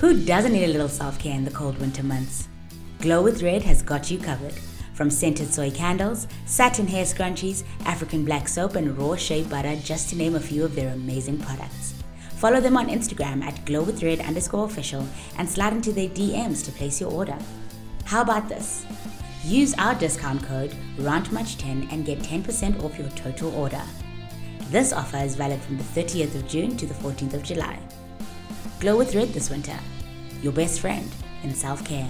Who doesn't need a little self care in the cold winter months? Glow with Red has got you covered. From scented soy candles, satin hair scrunchies, African black soap, and raw shea butter, just to name a few of their amazing products. Follow them on Instagram at glowwithred underscore official and slide into their DMs to place your order. How about this? Use our discount code RANTMUCH10 and get 10% off your total order. This offer is valid from the 30th of June to the 14th of July. Glow with Red this winter, your best friend in self care.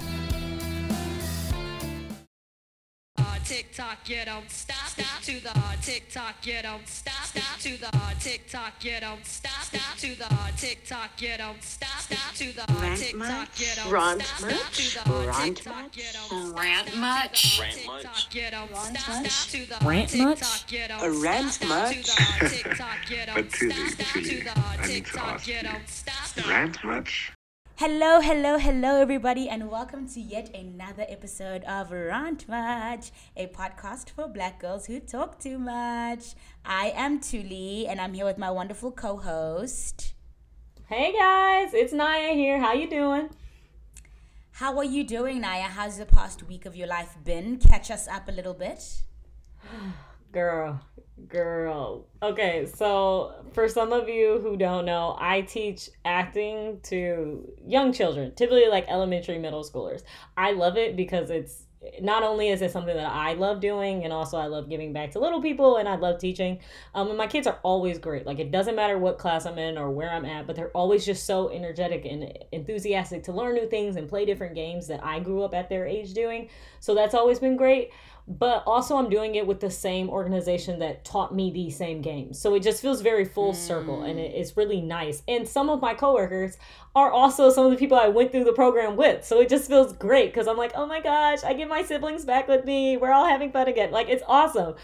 TikTok, you don't stop, stop to the hard TikTok, you don't stop, stop to the hard TikTok, you don't stop, stop to the hard TikTok, you don't stop, stop to the hard Rant TikTok, you much? don't Rant stop, much? stop to the hard Rant TikTok, much? you don't Rant stop, much? stop to the hard TikTok, you don't stop, stop to the Rant hard much? TikTok, you don't A rant stop, stop to much? the hard TikTok, you But don't Tilly, stop, stop to Tilly, the hard I need to TikTok, ask you you. don't stop, stop. Rant much? Hello, hello, hello, everybody, and welcome to yet another episode of Rant Much, a podcast for black girls who talk too much. I am Tuli, and I'm here with my wonderful co-host. Hey guys, it's Naya here. How you doing? How are you doing, Naya? How's the past week of your life been? Catch us up a little bit. Girl, girl. Okay, so for some of you who don't know, I teach acting to young children, typically like elementary, middle schoolers. I love it because it's not only is it something that I love doing, and also I love giving back to little people, and I love teaching. Um, and my kids are always great. Like it doesn't matter what class I'm in or where I'm at, but they're always just so energetic and enthusiastic to learn new things and play different games that I grew up at their age doing. So that's always been great but also I'm doing it with the same organization that taught me these same games. So it just feels very full circle and it, mm. it's really nice. And some of my coworkers are also some of the people I went through the program with. So it just feels great because I'm like, oh my gosh, I get my siblings back with me. We're all having fun again. Like it's awesome.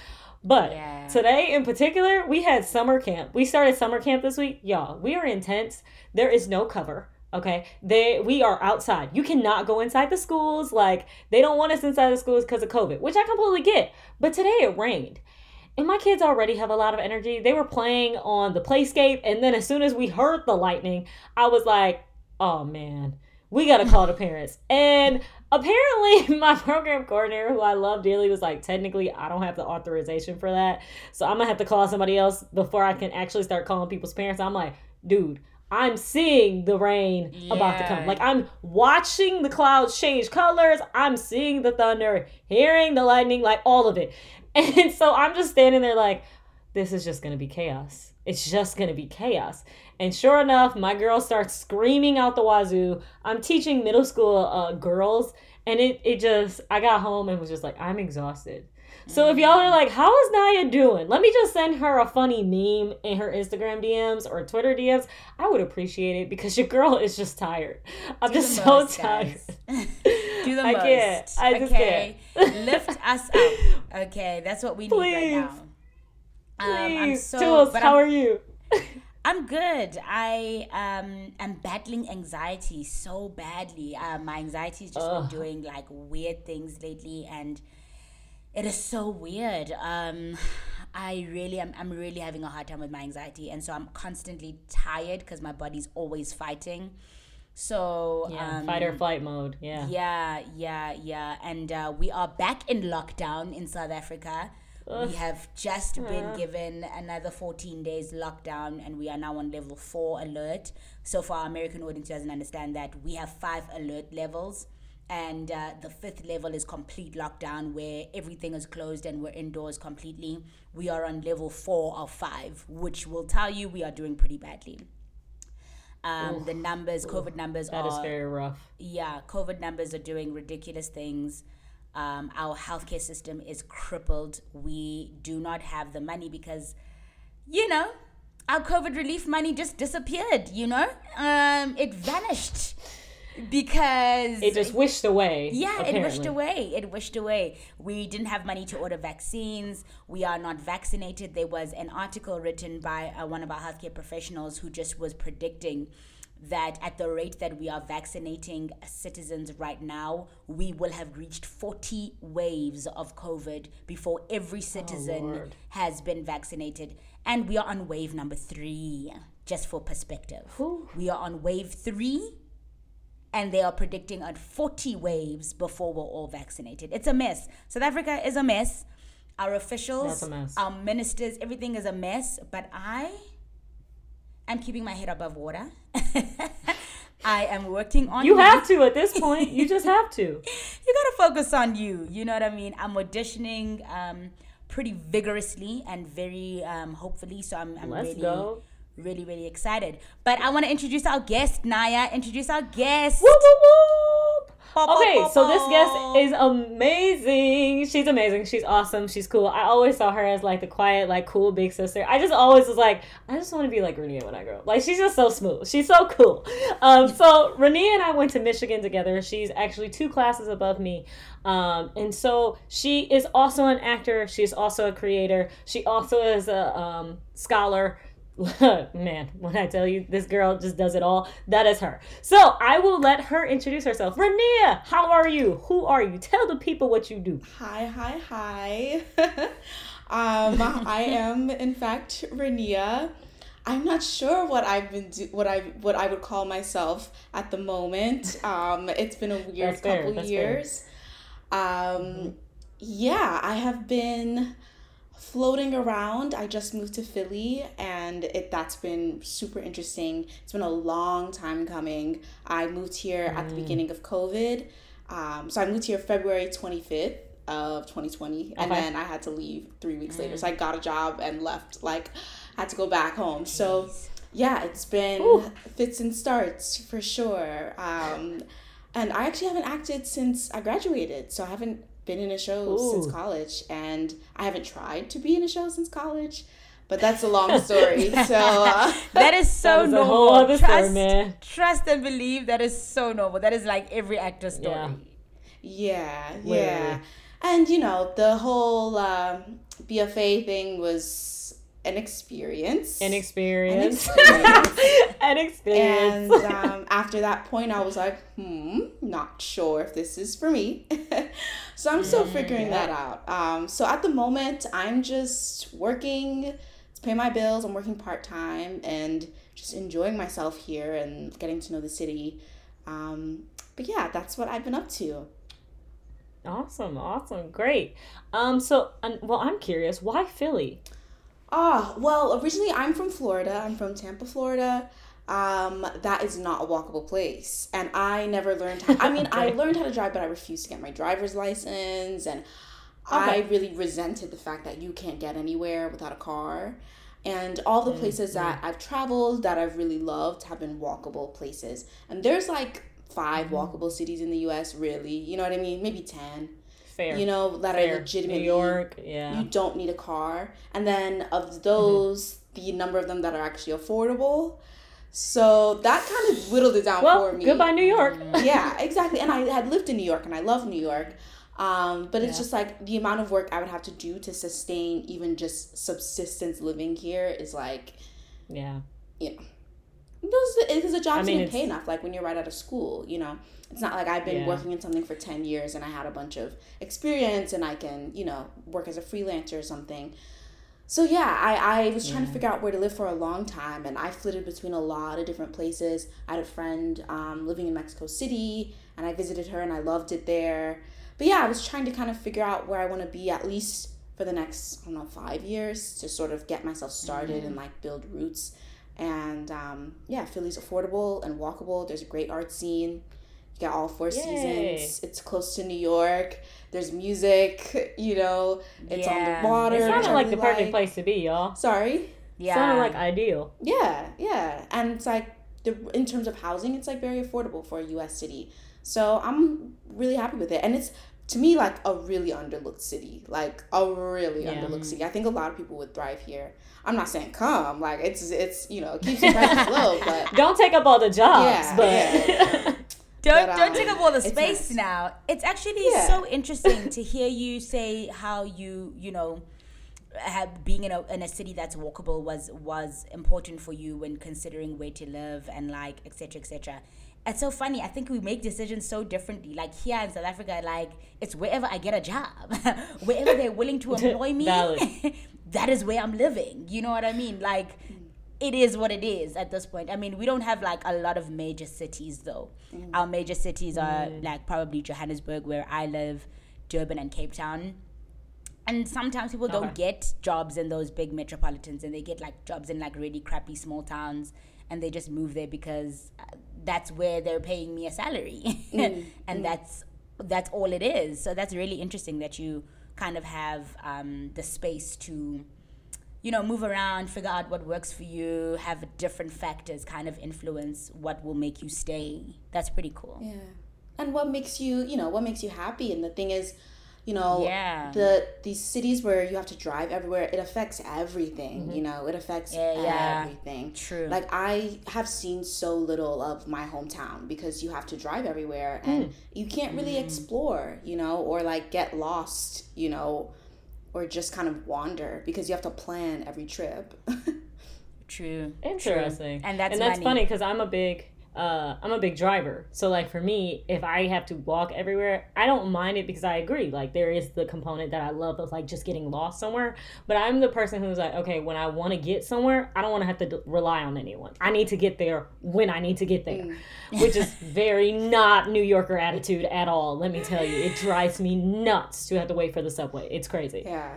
But Yeah. today in particular, we had summer camp. We started summer camp this week. Y'all, we are intense. There is no cover. Okay, they we are outside. You cannot go inside the schools. Like they don't want us inside the schools because of COVID, which I completely get. But today it rained, and my kids already have a lot of energy. They were playing on the playscape, and then as soon as we heard the lightning, I was like, "Oh man, we gotta call the parents." And apparently, my program coordinator, who I love dearly, was like, "Technically, I don't have the authorization for that, so I'm gonna have to call somebody else before I can actually start calling people's parents." I'm like, "Dude." I'm seeing the rain about to come. Like I'm watching the clouds change colors. I'm seeing the thunder, hearing the lightning, like all of it. And so I'm just standing there like, this is just gonna be chaos. It's just gonna be chaos. And sure enough, my girl starts screaming out the wazoo. I'm teaching middle school uh, girls, and it it just I got home and was just like, I'm exhausted. So if y'all are like, how is Naya doing? Let me just send her a funny meme in her Instagram DMs or Twitter DMs. I would appreciate it because your girl is just tired. I'm Do just so most, tired. Do the I most. can't. I just okay. can't. Lift us up. Okay, that's what we need right Please. now. Um, I'm Please, so, Jules, how I'm, are you? I'm good. I um am battling anxiety so badly. Uh, my anxiety's just Ugh. been doing like weird things lately, and it is so weird. Um, I really am. I'm really having a hard time with my anxiety, and so I'm constantly tired because my body's always fighting. So Yeah, um, fight or flight mode. Yeah. yeah, yeah, yeah. And uh, we are back in lockdown in South Africa. We have just been given another 14 days lockdown, and we are now on level four alert. So, for our American audience who doesn't understand that, we have five alert levels, and uh, the fifth level is complete lockdown, where everything is closed and we're indoors completely. We are on level four of five, which will tell you we are doing pretty badly. Um, the numbers, COVID numbers, That is are very rough. yeah, COVID numbers are doing ridiculous things. Um, our healthcare system is crippled. We do not have the money because, you know, our COVID relief money just disappeared. You know, um, it vanished because It just wished away. yeah, it wished away. It wished away. We didn't have money to order vaccines. We are not vaccinated. There was an article written by uh, one of our healthcare professionals who just was predicting that at the rate that we are vaccinating citizens right now, we will have reached 40 waves of COVID before every citizen Lord. has been vaccinated. And we are on wave number three, just for perspective. Whew. We are on wave three and they are predicting on 40 waves before we're all vaccinated. It's a mess. South Africa is a mess. Our officials, mess. our ministers, everything is a mess. But I am keeping my head above water. I am working on You have to at this point. You just have to. you gotta focus on you. You know what I mean? I'm auditioning um, pretty vigorously and very um, hopefully. So I'm, I'm Let's really, go. Really, really excited. But I want to introduce our guest, Naya. Introduce our guest. Whoop, whoop, whoop. Pop, pop, Okay, pop, so this guest is amazing. She's amazing. She's awesome. She's cool. I always saw her as like the quiet, like cool big sister. I just always was like, I just want to be like Rania when I grow up. Like she's just so smooth. She's so cool. Um, so Rania and I went to Michigan together. She's actually two classes above me. Um, and so she is also an actor. She's also a creator. She also is a um, scholar. Man, when I tell you this girl just does it all, that is her. So I will let her introduce herself. Rania, how are you? Who are you? Tell the people what you do. Hi, hi, hi. um, I am in fact Rania. I'm not sure what I've been do- what I what I would call myself at the moment. Um, it's been a weird That's couple fair. years. Um, yeah, I have been floating around. I just moved to Philly and it that's been super interesting. It's been a long time coming. I moved here at the beginning of COVID. Um, so I moved here February 25th of 2020 and then I had to leave 3 weeks later. So I got a job and left like had to go back home. So yeah, it's been Ooh. fits and starts for sure. Um, and I actually haven't acted since I graduated, so I haven't been in a show since college, and I haven't tried to be in a show since college. But that's a long story. so uh, That is so That is a normal. whole other story, trust, man. trust and believe. That is so normal. That is like every actor's story. Yeah. yeah, Literally. yeah, and you know the whole um, BFA thing was an experience. An experience. experience. An experience. And um, after that point, I was like, hmm, not sure if this is for me. so I'm still figuring that out. Um, so at the moment, I'm just working to pay my bills. I'm working part time and just enjoying myself here and getting to know the city. Um, but yeah, that's what I've been up to. Awesome, awesome, great. Um, so, um, well, I'm curious, why Philly? Ah, well, originally I'm from Florida. I'm from Tampa, Florida. Um, that is not a walkable place. And I never learned how, I mean, I learned how to drive, but I refused to get my driver's license. And I really resented the fact that you can't get anywhere without a car. And all the places that I've traveled that I've really loved have been walkable places. And there's like 5 walkable cities in the US, really. You know what I mean? Maybe 10. Fair. You know, that Fair. are legitimately New York, yeah. you don't need a car and then of those the number of them that are actually affordable so that kind of whittled it down well, for me goodbye, New York. yeah exactly and i had lived in new york and i love new york um, but it's Yeah. just like the amount of work i would have to do to sustain even just subsistence living here is like Yeah. yeah. Because the jobs I mean, didn't pay enough like when you're right out of school you know? It's not like i've been Yeah. working in something for 10 years and i had a bunch of experience and i can you know work as a freelancer or something. So yeah i, I was trying to figure out where to live for a long time and i flitted between a lot of different places. I had a friend um, living in mexico city and i visited her and i loved it there. But yeah i was trying to kind of figure out where i want to be at least for the next i don't know five years to sort of get myself started and like build roots and um, yeah, Philly's affordable and walkable. There's a great art scene. You got all four Yay. seasons. It's close to New York. There's music. You know, it's on the water. It which sounded like really the perfect like. place to be, y'all. Sorry. Yeah. Sounded like ideal. Yeah, yeah, and it's like the in terms of housing, it's like very affordable for a U.S. city. So I'm really happy with it, and it's to me like a really underlooked city, like a really Yeah. underlooked city. I think a lot of people would thrive here. I'm not saying come, like it's it's you know it keeps the prices low, but Don't take up all the jobs, Yeah, but yeah. Don't But, don't um, take up all the it's space nice. now. It's actually Yeah. so interesting to hear you say how you you know have being in a in a city that's walkable was was important for you when considering where to live and like etc etc. It's so funny. I think we make decisions so differently. Like here in South Africa, like it's wherever I get a job, wherever they're willing to employ me, that is where I'm living. You know what I mean? Like it is what it is at this point. I mean, we don't have like a lot of major cities though. Mm. Our major cities are mm. like probably Johannesburg, where I live, Durban, and Cape Town. And sometimes people don't get jobs in those big metropolitans, and they get like jobs in like really crappy small towns, and they just move there because uh, that's where they're paying me a salary, and that's that's all it is. So that's really interesting that you kind of have um, the space to you know, move around, figure out what works for you, have different factors kind of influence what will make you stay. That's pretty cool. Yeah. And what makes you, you know, what makes you happy? And the thing is, you know, Yeah. the these cities where you have to drive everywhere, it affects everything. You mm-hmm. know, it affects Yeah, yeah. everything. True. Like I have seen so little of my hometown because you have to drive everywhere hmm. and you can't really mm. explore, you know, or like get lost, you know, or just kind of wander because you have to plan every trip. True. Interesting. And that's and that's money. funny because I'm a big uh, I'm a big driver. So like for me, if I have to walk everywhere, I don't mind it because I agree. Like there is the component that I love of like just getting lost somewhere. But I'm the person who's like, okay, when I want to get somewhere, I don't want to have to d- rely on anyone. I need to get there when I need to get there, which is very not New Yorker attitude at all. Let me tell you, it drives me nuts to have to wait for the subway. It's crazy. yeah.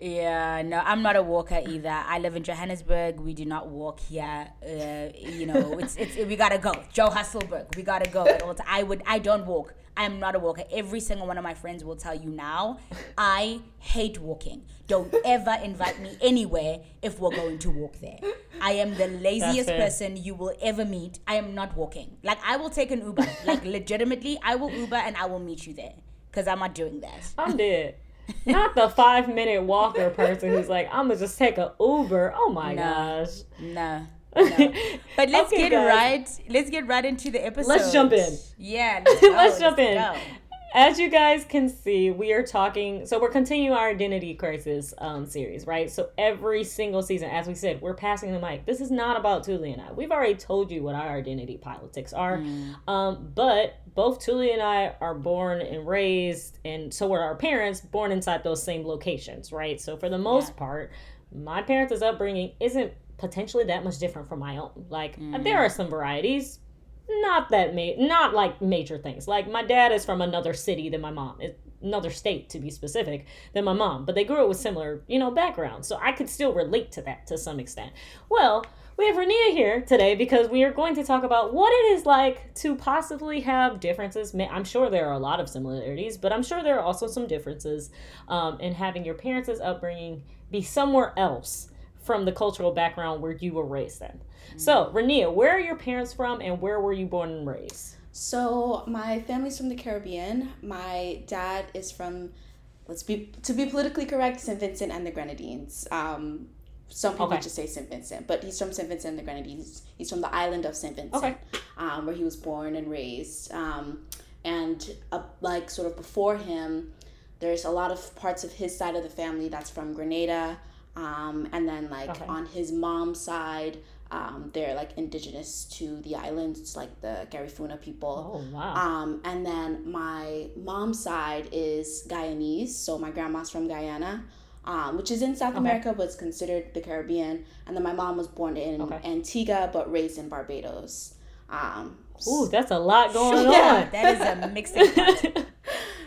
Yeah, no, I'm not a walker either. I live in Johannesburg. We do not walk here. Uh, you know, it's it's we gotta go. Johannesburg, we gotta go at all times. I would I don't walk. I am not a walker. Every single one of my friends will tell you now. I hate walking. Don't ever invite me anywhere if we're going to walk there. I am the laziest person you will ever meet. I am not walking. Like I will take an Uber. Like legitimately, I will Uber and I will meet you there because I'm not doing that. I'm dead. Not the five minute walker person who's like, I'm gonna just take a Uber. Oh my gosh. No. no. But let's Okay, get guys. right. Let's get right into the episode. Let's jump in. Yeah, let's, go, Let's jump in. go. As you guys can see, we are talking. So we're continuing our identity crisis um, series, right? So every single season, as we said, we're passing the mic. This is not about Tuli and I. We've already told you what our identity politics are, um, but both Tuli and I are born and raised, and so were our parents, born inside those same locations, right? So for the most part, my parents' upbringing isn't potentially that much different from my own. Like mm. there are some varieties, not that ma- not like major things. Like my dad is from another city than my mom. Another state to be specific than my mom, but they grew up with similar, you know, backgrounds. So I could still relate to that to some extent. Well, we have Renia here today because we are going to talk about what it is like to possibly have differences. I'm sure there are a lot of similarities, but I'm sure there are also some differences um, in having your parents' upbringing be somewhere else from the cultural background where you were raised in. So, Renia, where are your parents from and where were you born and raised? So my family's from the Caribbean. My dad is from, let's be to be politically correct, St. Vincent and the Grenadines. Um, some people Okay. just say St. Vincent, but he's from St. Vincent and the Grenadines. He's from the island of St. Vincent, Okay. um, where he was born and raised. Um, and uh, like sort of before him, there's a lot of parts of his side of the family that's from Grenada. Um, and then like Okay. on his mom's side, um, they're like indigenous to the islands, like the Garifuna people. Oh, wow. Um, and then my mom's side is Guyanese, so my grandma's from Guyana, um, which is in South America, but it's considered the Caribbean. And then my mom was born in Okay. Antigua, but raised in Barbados. Um, Ooh, that's a lot going Yeah. on. That is a mixing pot.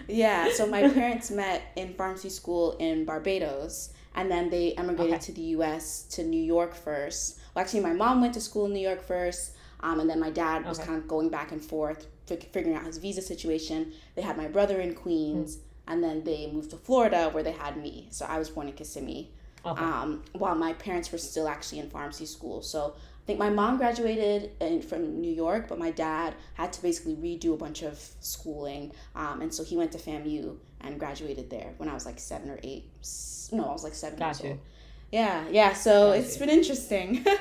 yeah, so my parents met in pharmacy school in Barbados, and then they emigrated Okay. to the U.S. to New York first. Well, actually, my mom went to school in New York first, um, and then my dad was Okay. kind of going back and forth, fig- figuring out his visa situation. They had my brother in Queens, and then they moved to Florida where they had me. So I was born in Kissimmee, Okay. um, while my parents were still actually in pharmacy school. So I think my mom graduated in, from New York, but my dad had to basically redo a bunch of schooling, um, and so he went to FAMU and graduated there when I was like seven or eight. No, I was like seven Got years you. old. Yeah, yeah. So Got it's you. been interesting.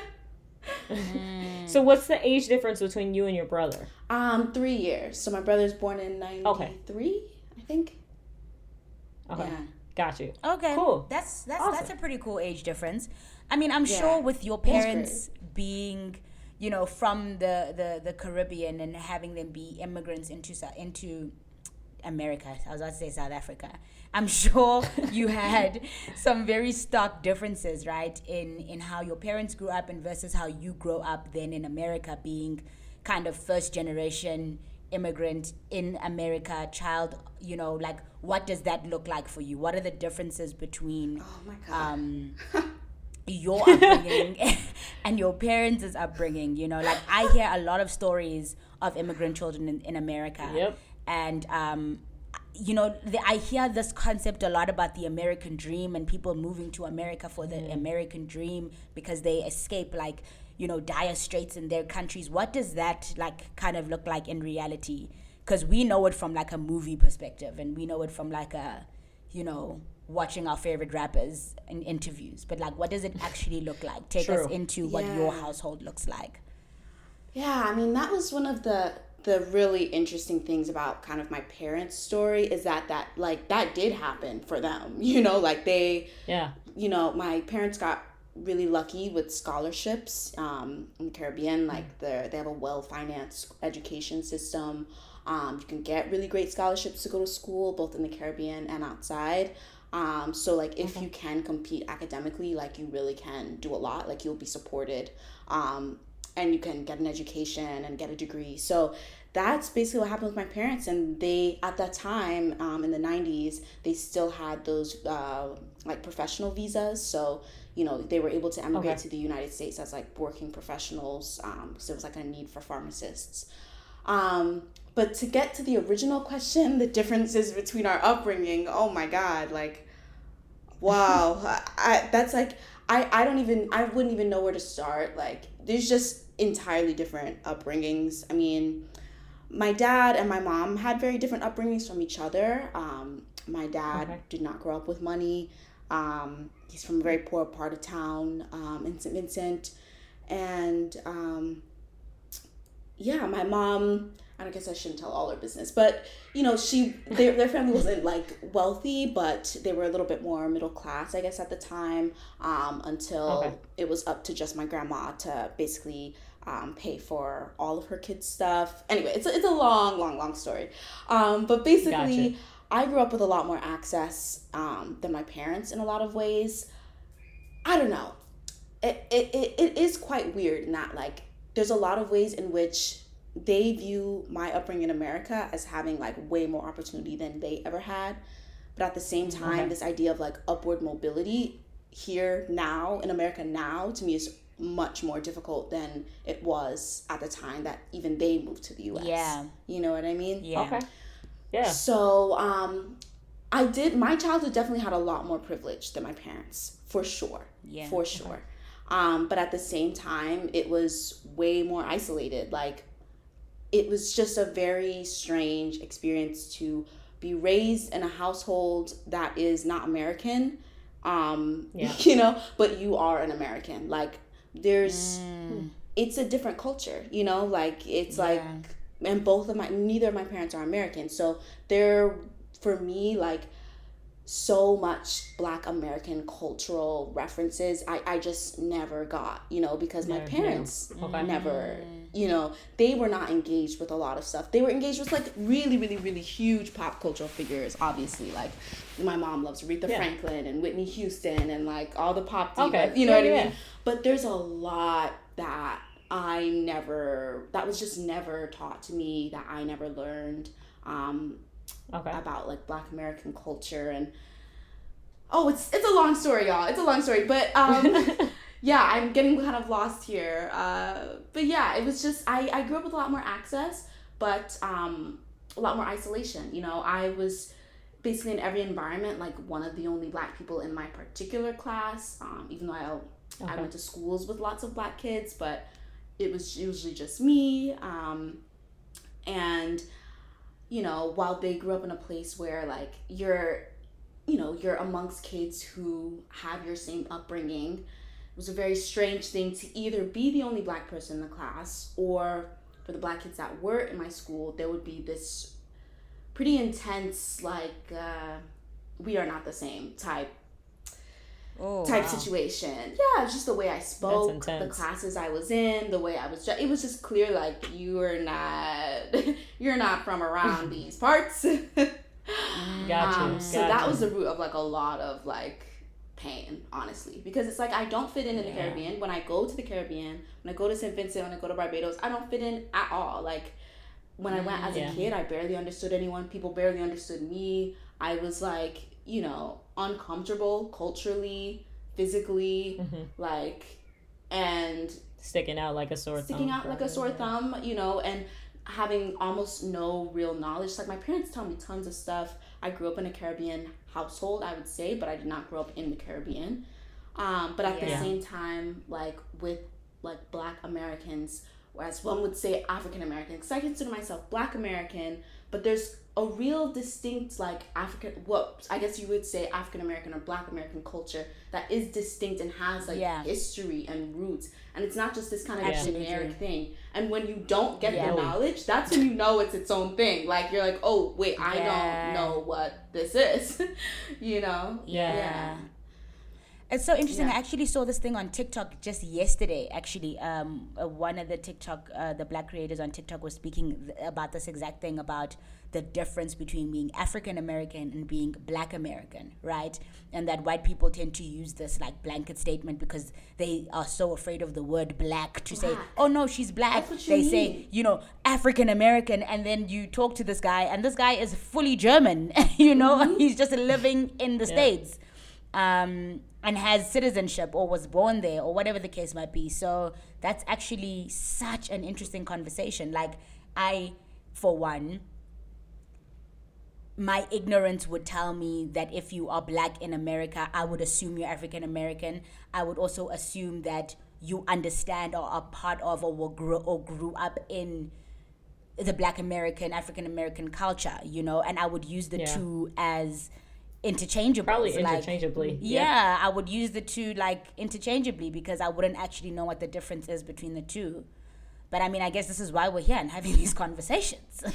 So, what's the age difference between you and your brother? um, three years. So my brother's born in ninety three, I think. Okay. Yeah. Got you. Okay, Cool. That's that's Awesome. that's a pretty cool age difference. I mean, I'm Yeah. sure with your parents being, you know, from the, the the Caribbean and having them be immigrants into into America. I was about to say South Africa. I'm sure you had some very stark differences, right, in in how your parents grew up and versus how you grow up then in America, being kind of first generation immigrant in America, child. You know, like what does that look like for you? What are the differences between? Oh. Um, your upbringing and your parents' upbringing. You know, like I hear a lot of stories of immigrant children in, in America. Yep. And, um, you know, the, I hear this concept a lot about the American dream and people moving to America for the Mm. American dream because they escape, like, you know, dire straits in their countries. What does that, like, kind of look like in reality? Because we know it from, like, a movie perspective and we know it from, like, a, you know, watching our favorite rappers in interviews. But, like, what does it actually look like? Take us True. into what your household looks like. Yeah, I mean that was one of the the really interesting things about kind of my parents' story is that that like that did happen for them. You know, like they Yeah. you know, my parents got really lucky with scholarships um, in the Caribbean. Like they they have a well financed education system. Um, you can get really great scholarships to go to school, both in the Caribbean and outside. Um, so like if you can compete academically, like you really can do a lot. Like you'll be supported, um, and you can get an education and get a degree. So that's basically what happened with my parents and they at that time um, in the 90s they still had those uh, like professional visas so you know they were able to emigrate Okay. to the united states as like working professionals um, so it was like a need for pharmacists. Um, but to get to the original question the differences between our upbringing oh my god like wow. I, I, that's like I, I don't even i wouldn't even know where to start. Like there's just entirely different upbringings. I mean my dad and my mom had very different upbringings from each other. Um, my dad Okay. did not grow up with money. Um, he's from a very poor part of town um, in st vincent and um, yeah my mom i guess i shouldn't tell all her business but you know she their, their family wasn't like wealthy but they were a little bit more middle class i guess at the time um, until Okay. it was up to just my grandma to basically um, pay for all of her kids stuff anyway it's a, it's a long long long story um, but basically. I grew up with a lot more access um, than my parents in a lot of ways i don't know it, it, it, it is quite weird in that like there's a lot of ways in which they view my upbringing in America as having like way more opportunity than they ever had. But at the same time, Okay. this idea of like upward mobility here now in America now to me is much more difficult than it was at the time that even they moved to the US. Yeah. You know what I mean? Yeah. Okay. Yeah. So, um, I did, my childhood definitely had a lot more privilege than my parents, for sure. Yeah. For sure. Um, but at the same time, it was way more isolated. Like, it was just a very strange experience to be raised in a household that is not American. Um, Yeah. you know, but you are an American. Like, there's, it's a different culture, you know, like, it's like, and both of my neither of my parents are American. So they're for me like so much black American cultural references I, I just never got, you know, because my Never knew. parents mm-hmm. Okay. never you know, they were not engaged with a lot of stuff. They were engaged with like really, really, really huge pop cultural figures, obviously. Like my mom loves Aretha Yeah. Franklin and Whitney Houston and like all the pop divas. Okay. You know Yeah, what I mean? But there's a lot that I never that was just never taught to me that I never learned um, Okay. about like Black American culture and oh, it's it's a long story, y'all. It's a long story, but um, yeah, I'm getting kind of lost here. Uh, but yeah, it was just I I grew up with a lot more access, but um, a lot more isolation. You know, I was basically in every environment like one of the only black people in my particular class. Um, even though I I went to schools with lots of black kids, but it was usually just me. Um, and you know, while they grew up in a place where like you're, you know, you're amongst kids who have your same upbringing, it was a very strange thing to either be the only black person in the class or for the black kids that were in my school, there would be this pretty intense like uh, we are not the same type Oh, type wow. situation. Yeah, it's just the way I spoke, the classes I was in, the way I was. Ju- it was just clear like you are not, you're not from around these parts. Got you. Um, so got that was the root of like a lot of like pain, honestly, because it's like I don't fit in in the Caribbean. When I go to the Caribbean, when I go to St. Vincent, when I go to Barbados, I don't fit in at all. Like when I went as Yeah. a kid, I barely understood anyone. People barely understood me. I was like, you know, uncomfortable culturally, physically, Mhm. like, and sticking out like a sore sticking thumb. out like a sore thumb, you know, and having almost no real knowledge. Like my parents tell me tons of stuff. I grew up in a Caribbean household, I would say, but I did not grow up in the Caribbean. Um, but at the same time, like with like Black Americans, whereas one would say African American, because I consider myself Black American, but there's a real distinct like African, what I guess you would say African American or Black American culture that is distinct and has like Yeah. history and roots, and it's not just this kind of Absolutely. generic thing. And when you don't get Yeah. the knowledge, that's when you know it's its own thing. Like you're like, oh wait, I Yeah. don't know what this is, you know? Yeah. Yeah. It's so interesting. Yeah. I actually saw this thing on TikTok just yesterday. Actually, um, uh, one of the TikTok, uh, the black creators on TikTok was speaking th- about this exact thing about the difference between being African American and being Black American, right? And that white people tend to use this like blanket statement because they are so afraid of the word black to say, "Oh no, she's black." That's what you they say, you know, African American, and then you talk to this guy, and this guy is fully German. you know, Mm-hmm. he's just living in the states um, and has citizenship or was born there or whatever the case might be. So that's actually such an interesting conversation. Like, I, for one, my ignorance would tell me that if you are black in America, I would assume you're African American. I would also assume that you understand or are part of or grow or grew up in the black American, African American culture, you know, and I would use the Yeah. two as interchangeable. Probably like- interchangeably. yeah, I would use the two like interchangeably because I wouldn't actually know what the difference is between the two. But I mean, I guess this is why we're here and having these conversations.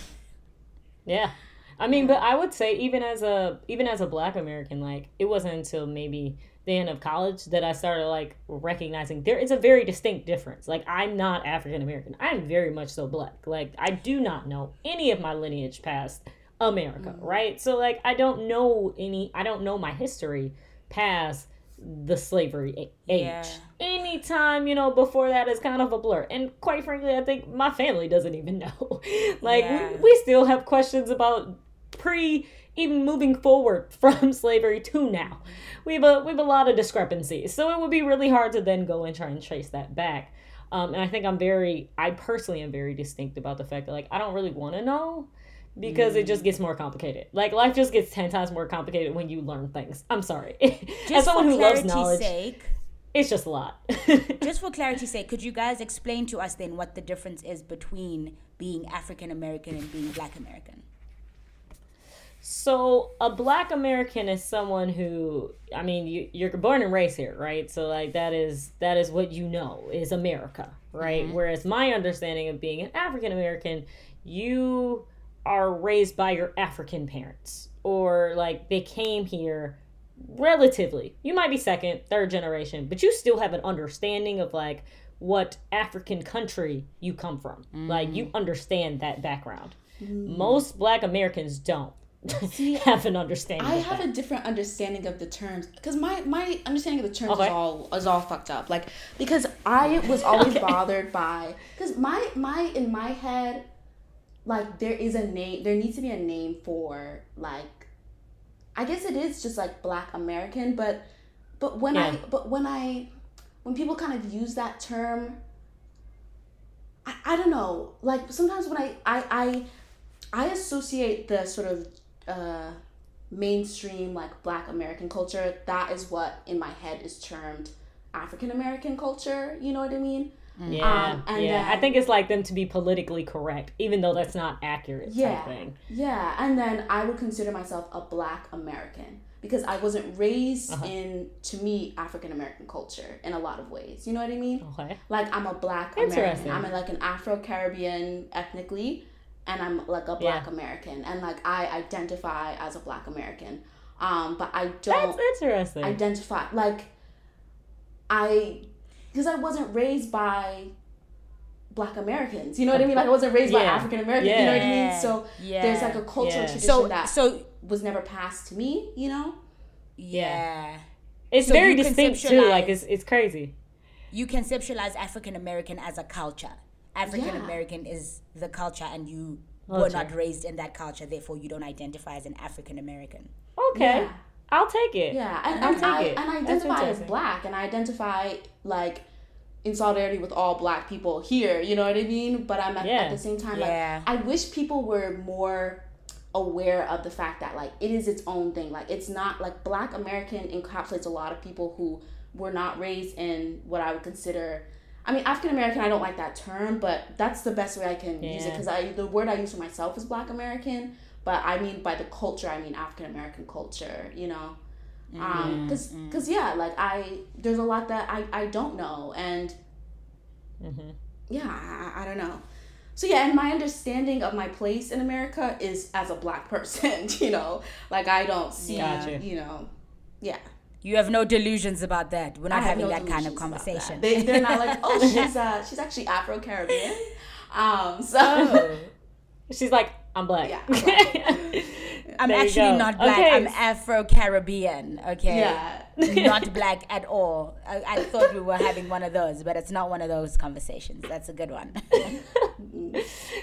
Yeah. I mean, but I would say even as a even as a black American, like it wasn't until maybe the end of college that I started like recognizing there is a very distinct difference. Like I'm not African American. I'm very much so black. Like I do not know any of my lineage past America, right? So like I don't know any I don't know my history past the slavery age. Yeah. Anytime, you know, before that is kind of a blur. And quite frankly, I think my family doesn't even know. like Yeah. we, we still have questions about pre even moving forward from slavery to now. We have a we have a lot of discrepancies. So it would be really hard to then go and try and trace that back. Um, and I think I'm very I personally am very distinct about the fact that like I don't really want to know because it mm. just gets more complicated. Like life just gets ten times more complicated when you learn things. I'm sorry. As someone who loves knowledge, sake, it's just a lot. just for clarity's sake, could you guys explain to us then what the difference is between being African American and being Black American? So a black American is someone who I mean you you're born and raised here, right? So like that is that is what you know is America, right? Mm-hmm. Whereas my understanding of being an African American, you are raised by your African parents or like they came here relatively. You might be second, third generation, but you still have an understanding of like what African country you come from. Like you mm. understand that background. Mm. Most black Americans don't See, have an understanding. I have that. a different understanding of the terms because my my understanding of the terms Okay. is all is all fucked up. Like because I was always bothered by because my my in my head, like there is a name. There needs to be a name for like, I guess it is just like Black American, but but when I but when I when people kind of use that term, I, I don't know. Like sometimes when I I I, I associate the sort of uh, mainstream like Black American culture. That is what in my head is termed African American culture. You know what I mean? Yeah, Um, and yeah. I think it's like them to be politically correct, even though that's not accurate. Yeah. thing. Yeah, and then I would consider myself a Black American because I wasn't raised Uh-huh. in to me African American culture in a lot of ways. You know what I mean? Okay. Like I'm a Black American. Interesting. I'm like an Afro Caribbean ethnically, and I'm like a Black Yeah. American, and like I identify as a Black American. Um, but I don't That's interesting. identify like I because I wasn't raised by black Americans. You know what I mean? Like I wasn't raised by Yeah. African American. You know what I mean? So Yeah. there's like a cultural Yeah. tradition So that so was never passed to me. You know? yeah. It's So very you distinct too. Like it's it's crazy. You conceptualize African American as a culture. African American is the culture, and you were not raised in that culture. Therefore, you don't identify as an African American. Okay, Yeah. I'll take it. Yeah, and, I'll and, I, take it. and I identify as black, and I identify like in solidarity with all black people here. You know what I mean? But I'm at, Yeah. at the same time Yeah. like I wish people were more aware of the fact that like it is its own thing. Like it's not like Black American encapsulates a lot of people who were not raised in what I would consider. I mean, African American. I don't like that term, but that's the best way I can use it because I the word I use for myself is Black American. But I mean by the culture, I mean African American culture. You know um because because yeah like i there's a lot that i i don't know and Mm-hmm. yeah I, I don't know so yeah and my understanding of my place in america is as a black person you know like i don't see Gotcha. you know yeah You have no delusions about that. We're not having no that kind of conversation. They, they're not like oh she's uh she's actually afro caribbean um so Oh. She's like, I'm black. Yeah, I'm I'm There actually go. not black. Okay. I'm Afro Caribbean. Okay. yeah not black at all. I, I thought we were having one of those, but it's not one of those conversations. That's a good one.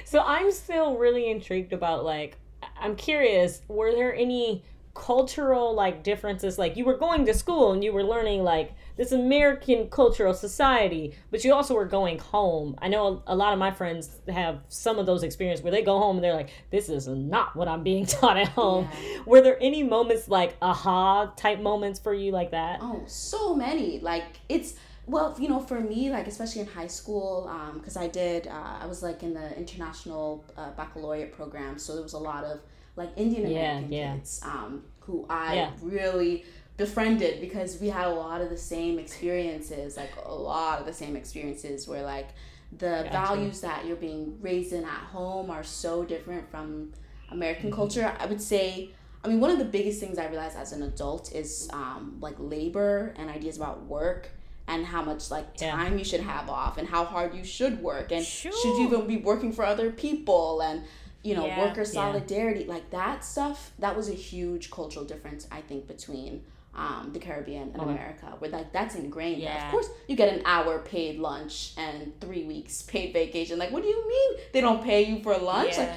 So I'm still really intrigued about like I'm curious, were there any cultural like differences like you were going to school and you were learning like this American cultural society, but you also were going home. I know a, a lot of my friends have some of those experiences where they go home and they're like, this is not what I'm being taught at home. Were there any moments like aha type moments for you like that? Oh, so many. Like it's well, you know, for me, like especially in high school, because I did, uh, I was like in the international uh, baccalaureate program, so there was a lot of like Indian American Yeah, yeah. kids um, who I Yeah. really befriended because we had a lot of the same experiences, like a lot of the same experiences where like the Gotcha. values that you're being raised in at home are so different from American Mm-hmm. culture. I would say, I mean, one of the biggest things I realized as an adult is um, like labor and ideas about work and how much like Yeah. time you should have off and how hard you should work and should you even be working for other people and you know Yeah. worker solidarity like that stuff that was a huge cultural difference i think between um, the caribbean and Okay. america where like that's ingrained Yeah. of course you get an hour paid lunch and three weeks paid vacation like what do you mean they don't pay you for lunch like Yeah.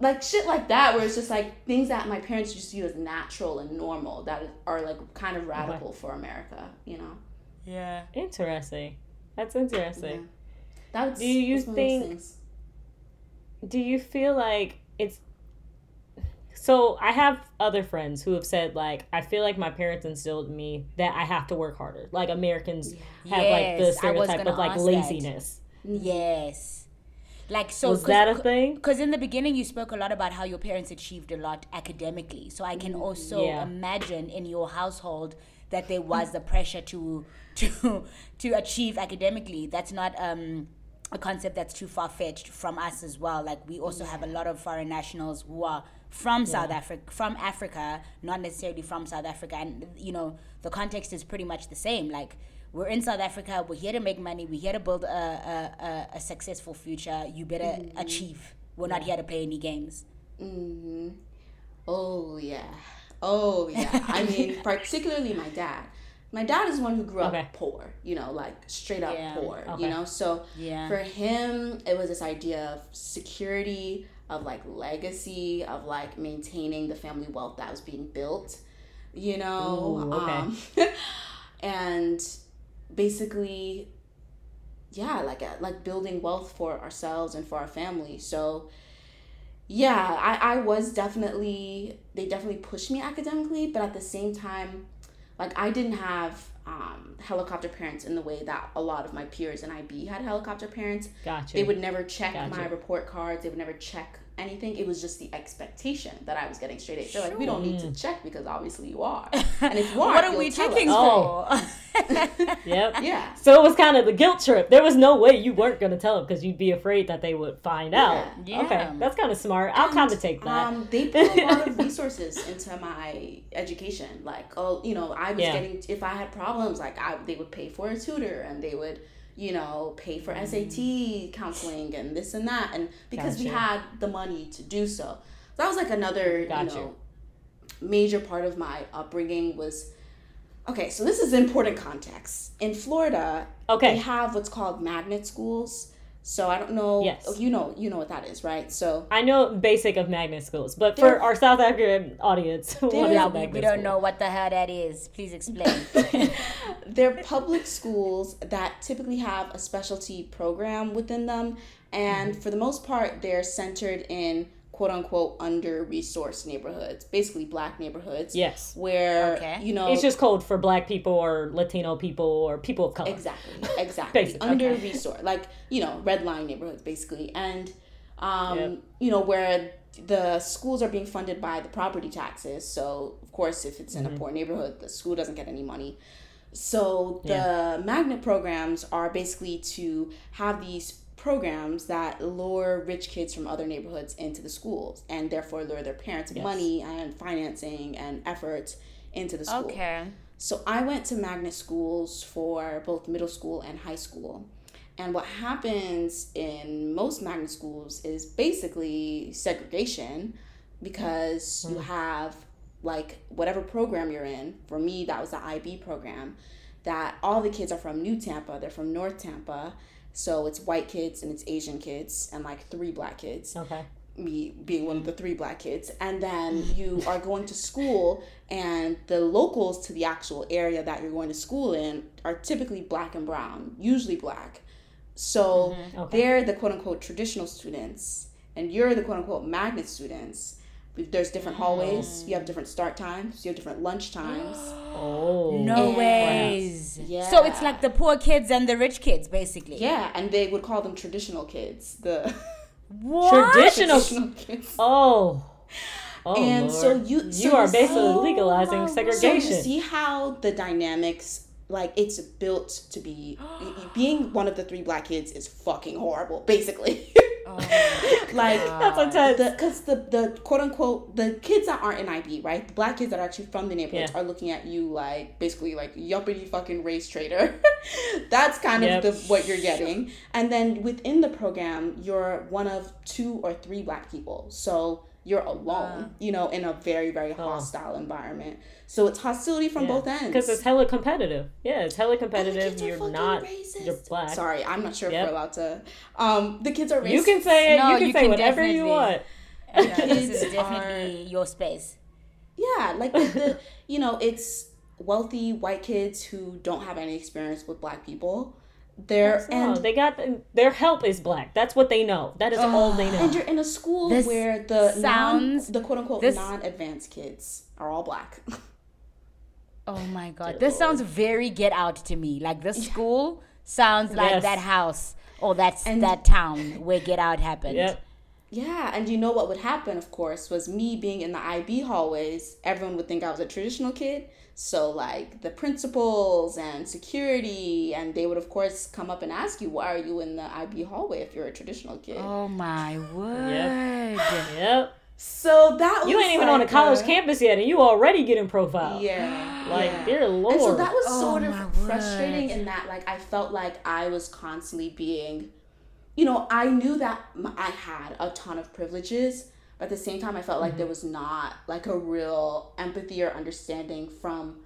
like shit like that where it's just like things that my parents just view as natural and normal that are like kind of radical for america you know yeah. Interesting. That's interesting. that's Do you that's one of those think- things. Do you feel like it's so i have other friends who have said like i feel like my parents instilled in me that i have to work harder like americans have like the Yes, I was stereotype of like ask that. laziness Yes. Like so was that a thing Because in the beginning, you spoke a lot about how your parents achieved a lot academically. So I can also Yeah. imagine in your household that there was the pressure to to to achieve academically. That's not um, a concept that's too far fetched from us as well. Like we also have a lot of foreign nationals who are from South Africa, from Africa, not necessarily from South Africa, and you know the context is pretty much the same. Like we're in South Africa. We're here to make money. We're here to build a a, a, a successful future. You better achieve. We're not here to play any games. hmm Oh yeah. Oh yeah. I mean, particularly my dad. My dad is one who grew up poor, you know, like straight up Yeah. poor, Okay. you know. So Yeah. for him, it was this idea of security, of like legacy, of like maintaining the family wealth that was being built, you know. Ooh, okay. um, and basically yeah like uh, like building wealth for ourselves and for our family so yeah I, I was definitely they definitely pushed me academically but at the same time like i didn't have um, helicopter parents in the way that a lot of my peers in ib had helicopter parents. Gotcha. They would never check Gotcha. my report cards. They would never check anything it was just the expectation that i was getting straight a's they're like we don't need to check because obviously you are. And if you are what are we checking Oh. for? yep. Yeah. So it was kind of the guilt trip. There was no way you weren't going to tell them because you'd be afraid that they would find out. Yeah. okay. That's kind of smart. I'll kind of take that. Um, they put a lot of resources into my education. Like, oh, you know, I was Yeah. getting if I had problems, like I they would pay for a tutor, and they would, you know, pay for mm-hmm. SAT counseling and this and that, and because we had the money to do so. That was like another, Got you you. know, major part of my upbringing was. Okay, so this is important context. In Florida, Okay. they have what's called magnet schools. So I don't know. Yes. oh, You know, you know what that is, right? So I know basic of magnet schools, but There- for our South African audience, what is There- we, magnet we don't school? know what the hell that is. Please explain. they're public schools that typically have a specialty program within them, and Mm-hmm. for the most part, they're centered in quote unquote under resourced neighborhoods, basically black neighborhoods. Yes. Where Okay. you know It's just code for black people or Latino people or people of color. Exactly. Exactly. Under Okay. resort, like you know, red line neighborhoods, basically, and um, Yep. you know where the schools are being funded by the property taxes. So of course, if it's in Mm-hmm. a poor neighborhood, the school doesn't get any money. So the Yeah. magnet programs are basically to have these programs that lure rich kids from other neighborhoods into the schools and therefore lure their parents Yes. money and financing and effort into the school. okay. So I went to magnet schools for both middle school and high school. And what happens in most magnet schools is basically segregation because you hmm. have like whatever program you're in. For me, that was the IB program. That all the kids are from New Tampa, they're from North Tampa. So it's white kids and it's Asian kids and like three black kids. Okay. me being one of the three black kids. And then you are going to school and the locals to the actual area that you're going to school in are typically black and brown usually black. So mm-hmm. Okay. they're the quote unquote traditional students and you're the quote unquote magnet students there's different oh. hallways you have different start times you have different lunch times Oh. No And- ways. Yeah. So it's like the poor kids and the rich kids, basically. yeah and they would call them traditional kids the What? Traditional. traditional kids Oh. Oh, And Lord. so you- you oh, so are you basically see- legalizing Oh, So segregation. you see how the dynamics, like it's built to be, being one of the three black kids is fucking horrible, basically. Oh like That's intense. because the, the quote unquote the kids that aren't in IB, right? The black kids that are actually from the neighborhoods Yeah. are looking at you like basically like yuppity fucking race traitor. That's kind Yep. of the what you're getting. And then within the program, you're one of two or three black people. So you're alone, you know, in a very, very hostile environment. So it's hostility from both ends. Because it's hella competitive. Yeah, it's hella And the competitive. kids You're fucking not. racist. You're black. Sorry, I'm not sure if we're allowed to. Um, the kids are racist. You can say it. No, you can you say can whatever you definitely- want. No, this is Kids definitely your space. Yeah, like the, the you know, it's wealthy white kids who don't have any experience with black people. They're No, and they got their help is black. That's what they know. That is all they know. and you're in a school This where the sounds- non, the quote unquote non advanced kids are all black. Oh my god. This sounds very get out to me. Like this school sounds like Yes. that house or that's And- that town where get out happened. Yep. yeah, and you know what would happen, of course, was me being in the IB hallways. Everyone would think I was a traditional kid. So like the principals and security, and they would of course come up and ask you, "Why are you in the IB hallway if you're a traditional kid?" Oh my word. Yep. So that was You ain't even on a college a- campus yet, and you already getting profiled. Yeah. Like, yeah. dear Lord. And so that was Oh sort of frustrating in that, like, I felt like I was constantly being, you know, I knew that I had a ton of privileges, but at the same time, I felt like mm-hmm. there was not, like, a real empathy or understanding from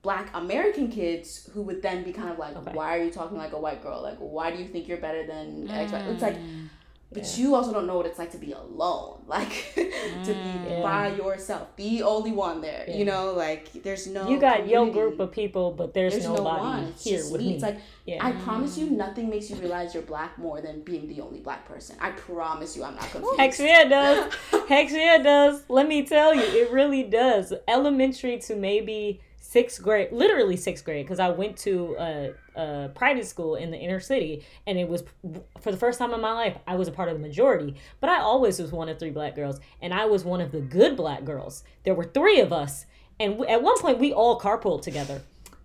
black American kids who would then be kind of like, Okay. why are you talking like a white girl? Like, why do you think you're better than X? Y?" It's like, mm. But you also don't know what it's like to be alone, like to be mm, Yeah. by yourself, the only one there. You know, like there's no. You got your group of people, but there's, There's no nobody one. Here with me. me. It's like Yeah. I promise you, nothing makes you realize you're black more than being the only black person. I promise you, I'm not confused. Hex yeah does. Hex yeah does. Let me tell you, it really does. Elementary to maybe sixth grade, literally sixth grade, because I went to a, a private school in the inner city, and it was for the first time in my life I was a part of the majority. But I always was one of three black girls, and I was one of the good black girls. There were three of us, and at one point we all carpooled together.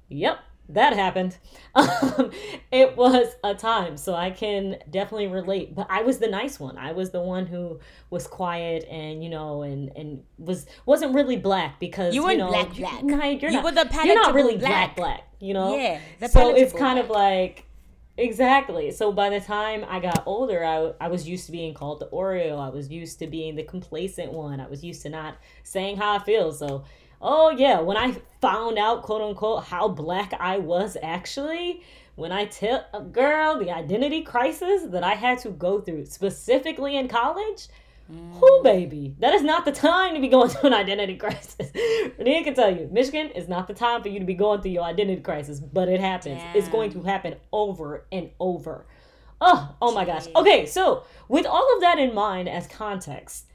Yep, that happened. Um, it was a time, so I can definitely relate. But I was the nice one. I was the one who was quiet and you know, and and was wasn't really black because You weren't know, black, you- black. Nah, you're You not. you're not really black, black. black. You know. Yeah, so it's kind of like Exactly. So by the time I got older, I, I was used to being called the Oreo. I was used to being the complacent one. I was used to not saying how I feel. So, oh yeah, when I found out, quote unquote, how black I was actually, when I tell a girl the identity crisis that I had to go through specifically in college, who mm. baby, that is not the time to be going through an identity crisis. Renee can tell you, Michigan is not the time for you to be going through your identity crisis, but it happens. It's going to happen over and over. Oh, oh my gosh. Okay, so with all of that in mind as context,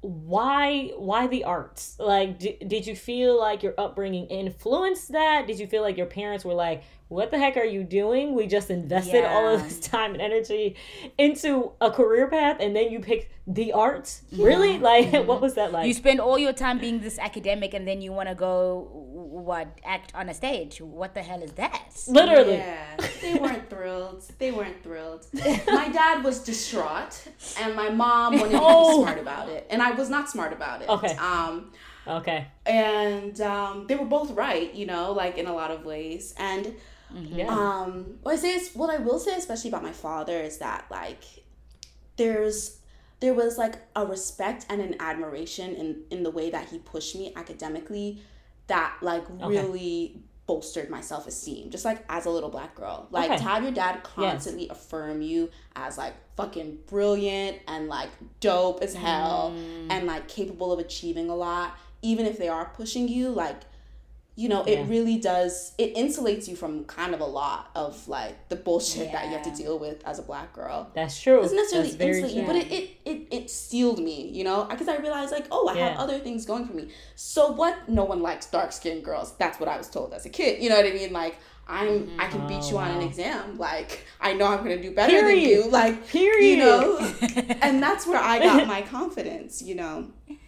why why the arts? Like d- did you feel like your upbringing influenced that? Did you feel like your parents were like what the heck are you doing we just invested all of this time and energy into a career path and then you pick the arts really like what was that like You spend all your time being this academic, and then you want to go what act on a stage. What the hell is that? literally Yeah, they weren't thrilled. They weren't thrilled. My dad was distraught, and my mom wanted me to be smart about it, and I was not smart about it. Okay. Um, okay and um, they were both right, you know, like in a lot of ways. And yeah. Um, what I say is, what I will say, especially about my father, is that like there's there was like a respect and an admiration in in the way that he pushed me academically that like really bolstered my self-esteem just like as a little black girl. Like Okay. to have your dad constantly affirm you as like fucking brilliant and like dope as hell and like capable of achieving a lot even if they are pushing you like you know Yeah. it really does it insulates you from kind of a lot of like the bullshit that you have to deal with as a black girl that's true it doesn't necessarily insulate you, but it, it, it, it steeled me, you know, because I realized like, oh, I have other things going for me. So what? No one likes dark skinned girls. That's what I was told as a kid. You know what I mean? Like I'm, I can beat you oh, on an exam. Like I know I'm gonna do better than you. Like Period. you know, and that's where I got my confidence. You know.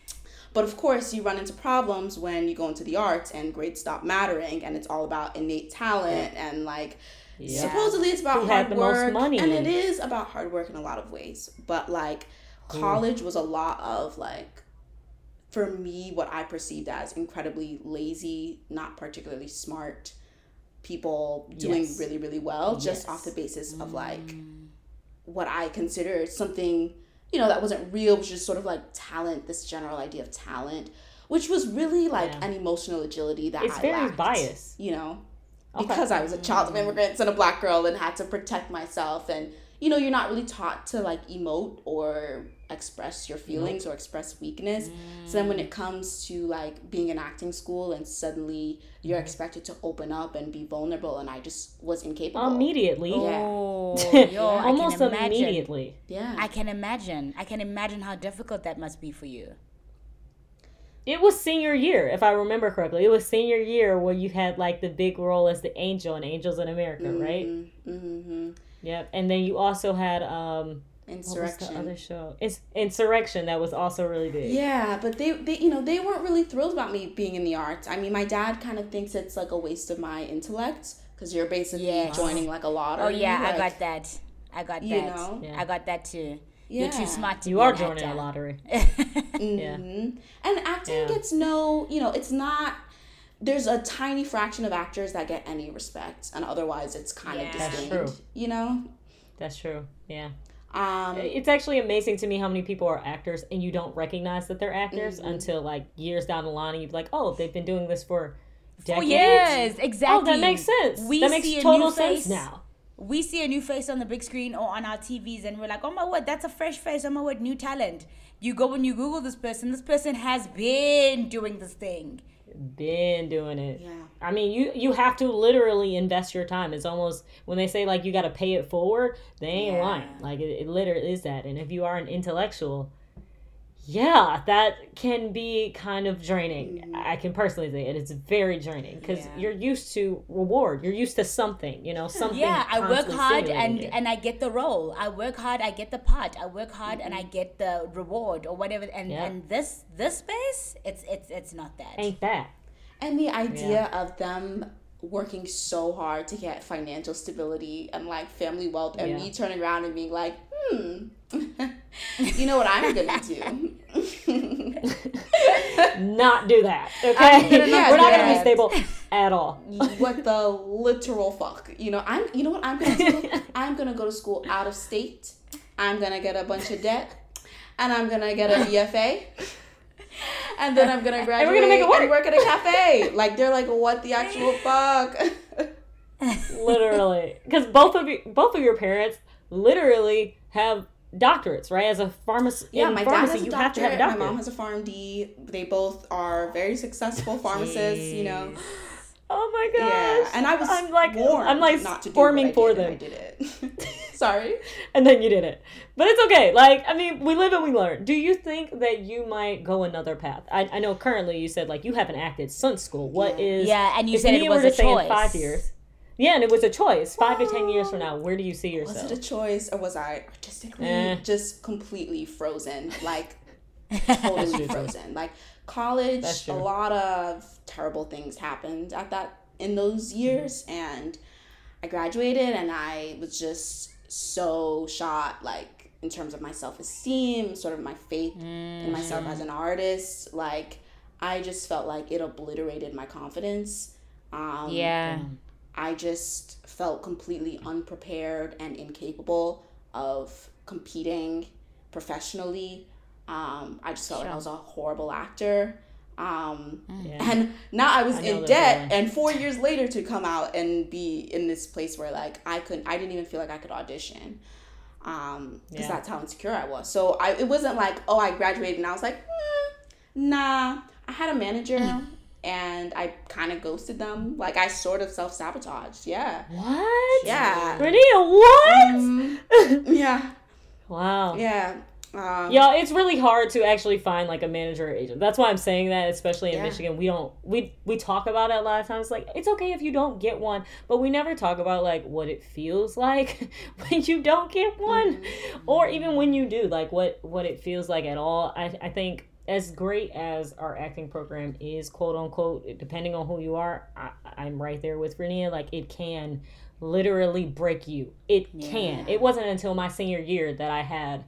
But of course, you run into problems when you go into the arts and grades stop mattering, and it's all about innate talent and like Yeah. supposedly it's about Who hard had the most work, money. and it is about hard work in a lot of ways. But like college was a lot of like for me what I perceived as incredibly lazy, not particularly smart people doing Yes. really really well just Yes. off the basis of like Mm. what I considered something you know that wasn't real, which is sort of like talent, this general idea of talent, which was really like Yeah. an emotional agility that It's I very lacked, biased. you know Okay. because I was a child of immigrants and a black girl and had to protect myself and you know you're not really taught to like emote or express your feelings or express weakness so then when it comes to like being in acting school and suddenly you're Mm-hmm. expected to open up and be vulnerable and I just was incapable immediately Oh, yo, almost immediately yeah I can imagine. I can imagine how difficult that must be for you. It was senior year, if I remember correctly. It was senior year where you had like the big role as the angel in Angels in America, right? mm-hmm. Yep. And then you also had um what was the insurrection other show? It's Insurrection that was also really big. Yeah, but they, they, you know, they weren't really thrilled about me being in the arts. I mean, my dad kind of thinks it's like a waste of my intellect because you're basically Yes. joining like a lottery. Oh yeah, I got that. I got that. You know? Yeah. I got that too. You're too smart to You be are an joining a actor. lottery. Mhm. And acting Yeah. gets no, you know, it's not. There's a tiny fraction of actors that get any respect, and otherwise it's kind Yeah. of That's disdained. true. You know. That's true. Yeah. Um, It's actually amazing to me how many people are actors and you don't recognize that they're actors Mm-hmm. until like years down the line and you're like, oh, they've been doing this for decades. For years, exactly. Oh, that makes sense. We that makes see a total new sense face. now. we see a new face on the big screen or on our TVs and we're like, oh my word, that's a fresh face. Oh my word, new talent. You go and you Google this person. This person has been doing this thing. Been doing it. Yeah. I mean, you you have to literally invest your time. It's almost when they say like you got to pay it forward. They ain't Yeah. lying. Like it, it literally is that. And if you are an intellectual, yeah, that can be kind of draining. Mm-hmm. I can personally say it. It's very draining because Yeah. you're used to reward. You're used to something. You know, something. Yeah, I work hard and you. and I get the role. I work hard, I get the part. I work hard and I mm-hmm. get the reward or whatever. And Yeah. and this this space, it's it's it's not that. ain't that. And the idea of them working so hard to get financial stability and like family wealth, and Yeah. me turning around and being like, hmm, you know what I'm gonna do? not do that. Okay, gonna not we're not gonna be stable at all. what the literal fuck? You know, I'm. You know what I'm gonna do? I'm gonna go to school out of state. I'm gonna get a bunch of debt, and I'm gonna get a BFA. And then I'm gonna graduate we're gonna make it work. and work at a cafe. Like they're like, what the actual fuck? literally because both of you both of your parents literally have doctorates right as a pharmacist Yeah, in my dad pharmacy has a you doctorate. have to have a my doctorate mom has a PharmD. They both are very successful pharmacists. You know. oh my gosh Yeah, and I was i'm like warned i'm like not to do forming what I for did, and them I did it. Sorry. and then you did it but it's okay like i mean we live and we learn do you think that you might go another path i, I know currently you said like you haven't acted since school What is Yeah, and you if said it was were a to say in choice. five years yeah and it was a choice five to ten years from now where do you see yourself? Was it a choice or was I artistically Eh. just completely frozen? Like totally frozen. Like college, a lot of terrible things happened at that in those years, and I graduated, and I was just so shot. Like in terms of my self esteem, sort of my faith in myself as an artist. Like I just felt like it obliterated my confidence. Um, Yeah. I just felt completely unprepared and incapable of competing professionally. Um, I just felt like I was a horrible actor. Um, Yeah. And now I was I in debt, and four years later to come out and be in this place where like I couldn't, I didn't even feel like I could audition, um, because Yeah. that's how insecure I was. So I, it wasn't like oh I graduated and I was like, "Hmm, nah. I had a manager. And I kind of ghosted them. Like I sort of self sabotaged. Yeah. what Yeah. Renia, what Um, yeah. wow Yeah. Um, Yeah, it's really hard to actually find like a manager or agent. That's why I'm saying that, especially in Yeah. Michigan. We don't we we talk about it a lot of times. Like it's okay if you don't get one, but we never talk about like what it feels like when you don't get one, Mm-hmm. or even when you do. Like what what it feels like at all. I I think as great as our acting program is, quote unquote, depending on who you are, I, I'm right there with Renia. Like it can literally break you. It can. It wasn't until my senior year that I had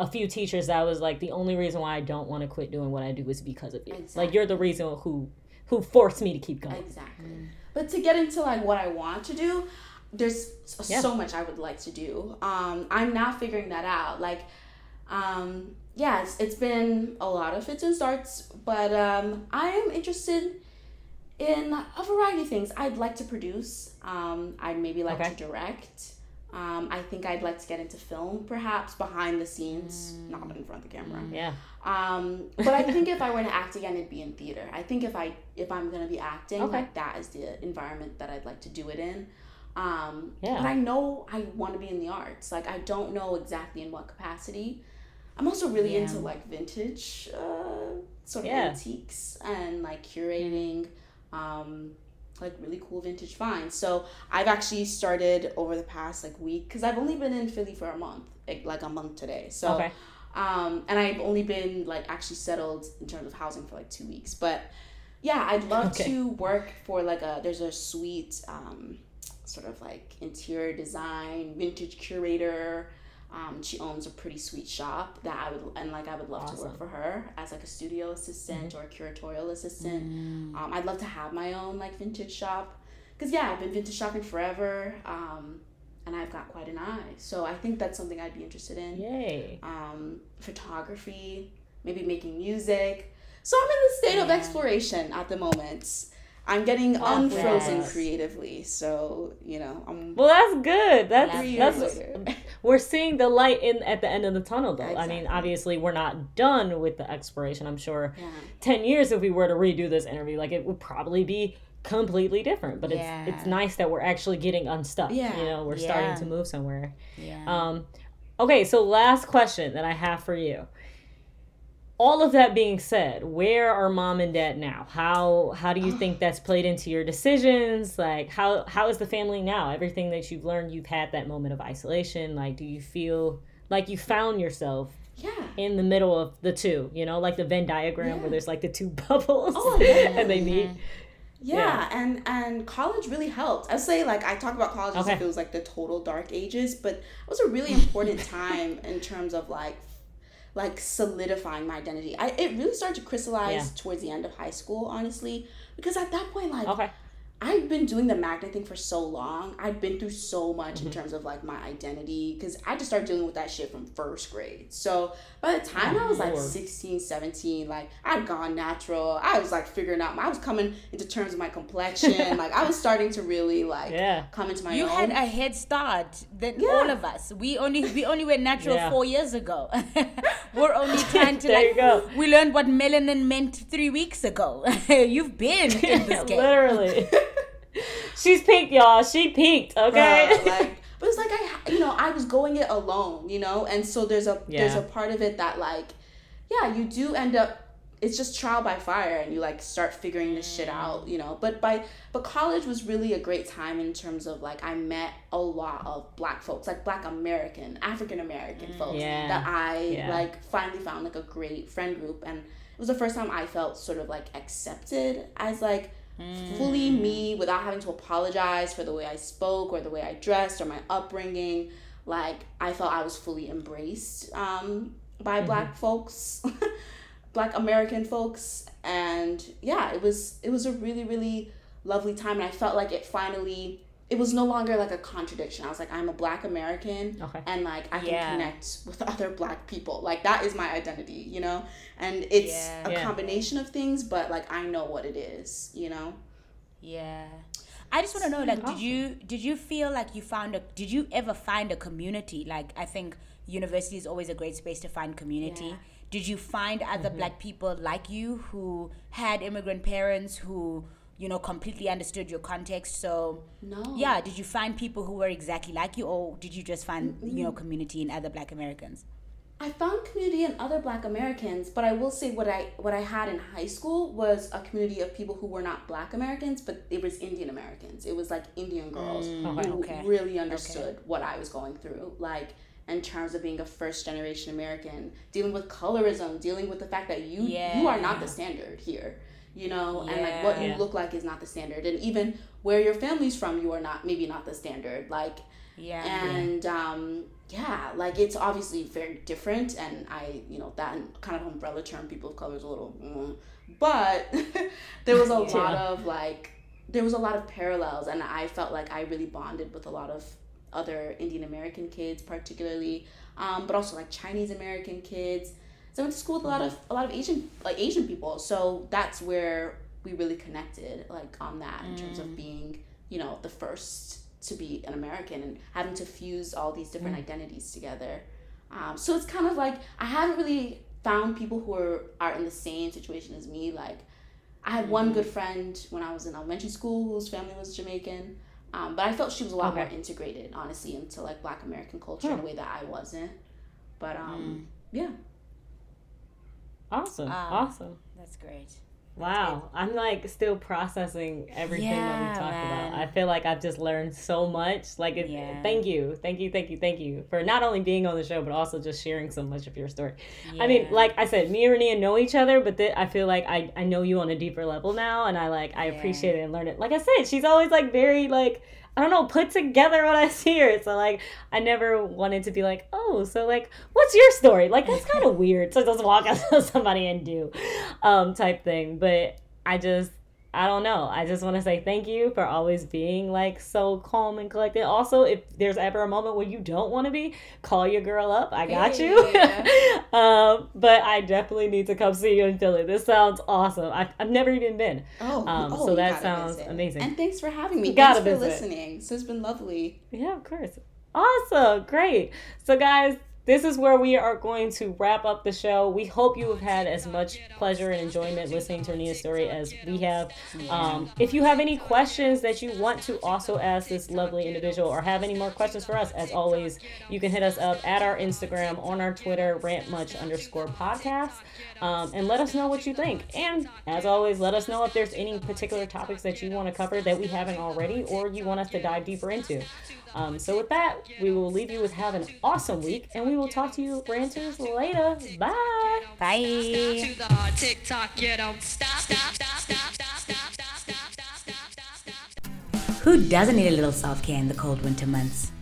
a few teachers that was like the only reason why I don't want to quit doing what I do is because of you. Like you're the reason who who forced me to keep going. Exactly. But to get into like what I want to do, there's Yeah. so much I would like to do. Um, I'm now figuring that out. Like, um, yeah, it's, it's been a lot of fits and starts, but um, I am interested in a variety of things. I'd like to produce. Um, I'd maybe like Okay. to direct. Um, I think I'd like to get into film, perhaps behind the scenes, not in front of the camera. Yeah. Um, but I think if I were to act again, it'd be in theater. I think if I if I'm gonna be acting, Okay. like that is the environment that I'd like to do it in. Um, Yeah. But I know I want to be in the arts. Like I don't know exactly in what capacity. I'm also really Yeah. into like vintage, uh, sort of Yeah. antiques and like curating. Um, like really cool vintage finds. So I've actually started over the past like week because I've only been in Philly for a month, like, like a month today. So Okay. um, and I've only been like actually settled in terms of housing for like two weeks. But yeah, I'd love Okay. to work for like a there's a sweet um, sort of like interior design vintage curator. Um, she owns a pretty sweet shop that I would and like I would love to work for her as like a studio assistant or a curatorial assistant. Mm. Um, I'd love to have my own like vintage shop because yeah, I've been vintage shopping forever. Um, and I've got quite an eye, so I think that's something I'd be interested in Yay. um, photography, maybe making music. So I'm in the state of exploration at the moment. I'm getting Love unfrozen that. creatively, so you know I'm Well, that's good. That's three that's we're seeing the light in at the end of the tunnel though. I mean, obviously we're not done with the exploration. I'm sure Yeah. 10 years if we were to redo this interview, like it would probably be completely different, but Yeah. it's it's nice that we're actually getting unstuck. Yeah. You know, we're Yeah. starting to move somewhere. Yeah. Um, okay, so last question that I have for you. All of that being said, where are mom and dad now? How how do you think that's played into your decisions? Like how how is the family now? Everything that you've learned, you've had that moment of isolation. Like, do you feel like you found yourself yeah. in the middle of the two? You know, like the Venn diagram Yeah. where there's like the two bubbles Oh, yeah. and they meet. Yeah, and and college really helped. I say like I talk about college as Okay. if it was like the total dark ages, but it was a really important time in terms of like like solidifying my identity. I it really started to crystallize Yeah. towards the end of high school, honestly, because at that point, like Okay. I've been doing the magnet thing for so long. I've been through so much Mm-hmm. in terms of like my identity because I just started dealing with that shit from first grade. So by the time I was like Lord. 16, 17, like I'd gone natural. I was like figuring out, I was coming into terms with my complexion. like I was starting to really like Yeah. come into my own. You own. had a head start than Yeah. all of us. We only we only went natural Yeah. four years ago. We're only trying to There like you go. we learned what melanin meant three weeks ago. You've been in this game. Literally. She's peaked, y'all. She peaked. Okay. Bruh, like but it's like I you know I was going it alone you know and so there's a there's a part of it that like yeah you do end up it's just trial by fire and you like start figuring this shit mm. out you know but by but college was really a great time in terms of like I met a lot of black folks like black American African American mm, folks Yeah. that I Yeah. like finally found like a great friend group and it was the first time I felt sort of like accepted as like fully me without having to apologize for the way I spoke or the way I dressed or my upbringing. Like I felt I was fully embraced um, by black folks, black American folks, and yeah, it was it was a really really lovely time, and I felt like it finally. It was no longer like a contradiction. I was like, I'm a black American, Okay. and like I can Yeah. connect with other black people. Like that is my identity, you know. And it's Yeah. a Yeah. combination of things, but like I know what it is, you know. Yeah. I just want to know, like, did you did you feel like you found a did you ever find a community? Like, I think university is always a great space to find community. Did you find other mm-hmm. black people like you who had immigrant parents who you know completely understood your context? So No. yeah, did you find people who were exactly like you, or did you just find you know community in other Black Americans? I found community in other Black Americans, but I will say what I what I had in high school was a community of people who were not Black Americans, but it was Indian Americans. It was like Indian girls mm. who Okay. Okay. really understood what I was going through, like in terms of being a first generation American, dealing with colorism, dealing with the fact that you you are not the standard here. You know, and like what you Yeah. look like is not the standard, and even where your family's from, you are not maybe not the standard. Like Yeah. and um, yeah, like it's obviously very different, and I, you know, that kind of umbrella term, people of color is a little, mm. but there was a lot of like, there was a lot of parallels, and I felt like I really bonded with a lot of other Indian American kids, particularly, um, but also like Chinese American kids. So I went to school with a lot of a lot of Asian like Asian people, so that's where we really connected, like on that in terms of being, you know, the first to be an American and having to fuse all these different identities together. Um, so it's kind of like I haven't really found people who are, are in the same situation as me. Like I had one good friend when I was in elementary school whose family was Jamaican. Um, but I felt she was a lot Okay. more integrated, honestly, into like Black American culture in a way that I wasn't. But um, yeah, Awesome. Um, awesome. That's great. Wow. I'm like still processing everything that we talked man. about. I feel like I've just learned so much. Like, it, Yeah. thank you. Thank you. Thank you. Thank you for not only being on the show, but also just sharing so much of your story. I mean, like I said, me and Rania know each other, but th- I feel like I, I know you on a deeper level now. And I like, I Yeah. appreciate it and learn it. Like I said, she's always like very like, I don't know, put together what I see her. So like, I never wanted to be like, oh, so like, what's your story? Like that's kind of weird to just walk up to somebody and do, um, type thing. But I just, I don't know. I just want to say thank you for always being like so calm and collected. Also, if there's ever a moment where you don't want to be, call your girl up. I got you. Yeah. um, but I definitely need to come see you in Philly. This sounds awesome. I, I've never even been. Oh, Um, oh, so that sounds visit. amazing. And thanks for having me. You gotta thanks for visit. listening. So it's been lovely. Yeah, of course. Awesome. Great. So, guys, this is where we are going to wrap up the show. We hope you have had as much pleasure and enjoyment listening to Nia's story as we have. Um, if you have any questions that you want to also ask this lovely individual or have any more questions for us, as always, you can hit us up at our Instagram, on our Twitter, rantmuch underscore podcast, um, and let us know what you think. And as always, let us know if there's any particular topics that you want to cover that we haven't already or you want us to dive deeper into. Um, so with that, we will leave you with have an awesome week, and we we will talk to you ranters later. Bye. Bye. Who doesn't need a little self care in the cold winter months?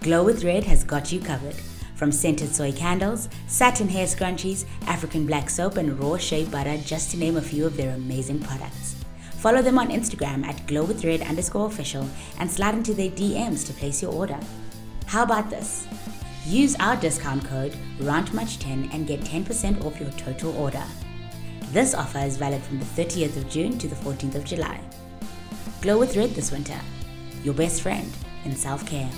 Glow with Red has got you covered. From scented soy candles, satin hair scrunchies, African black soap, and raw shea butter, just to name a few of their amazing products. Follow them on Instagram at glowwithred underscore official and slide into their DMs to place your order. How about this? Use our discount code RANTMUCH10 and get 10% off your total order. This offer is valid from the 30th of June to the 14th of July. Glow with Red this winter. Your best friend in self care.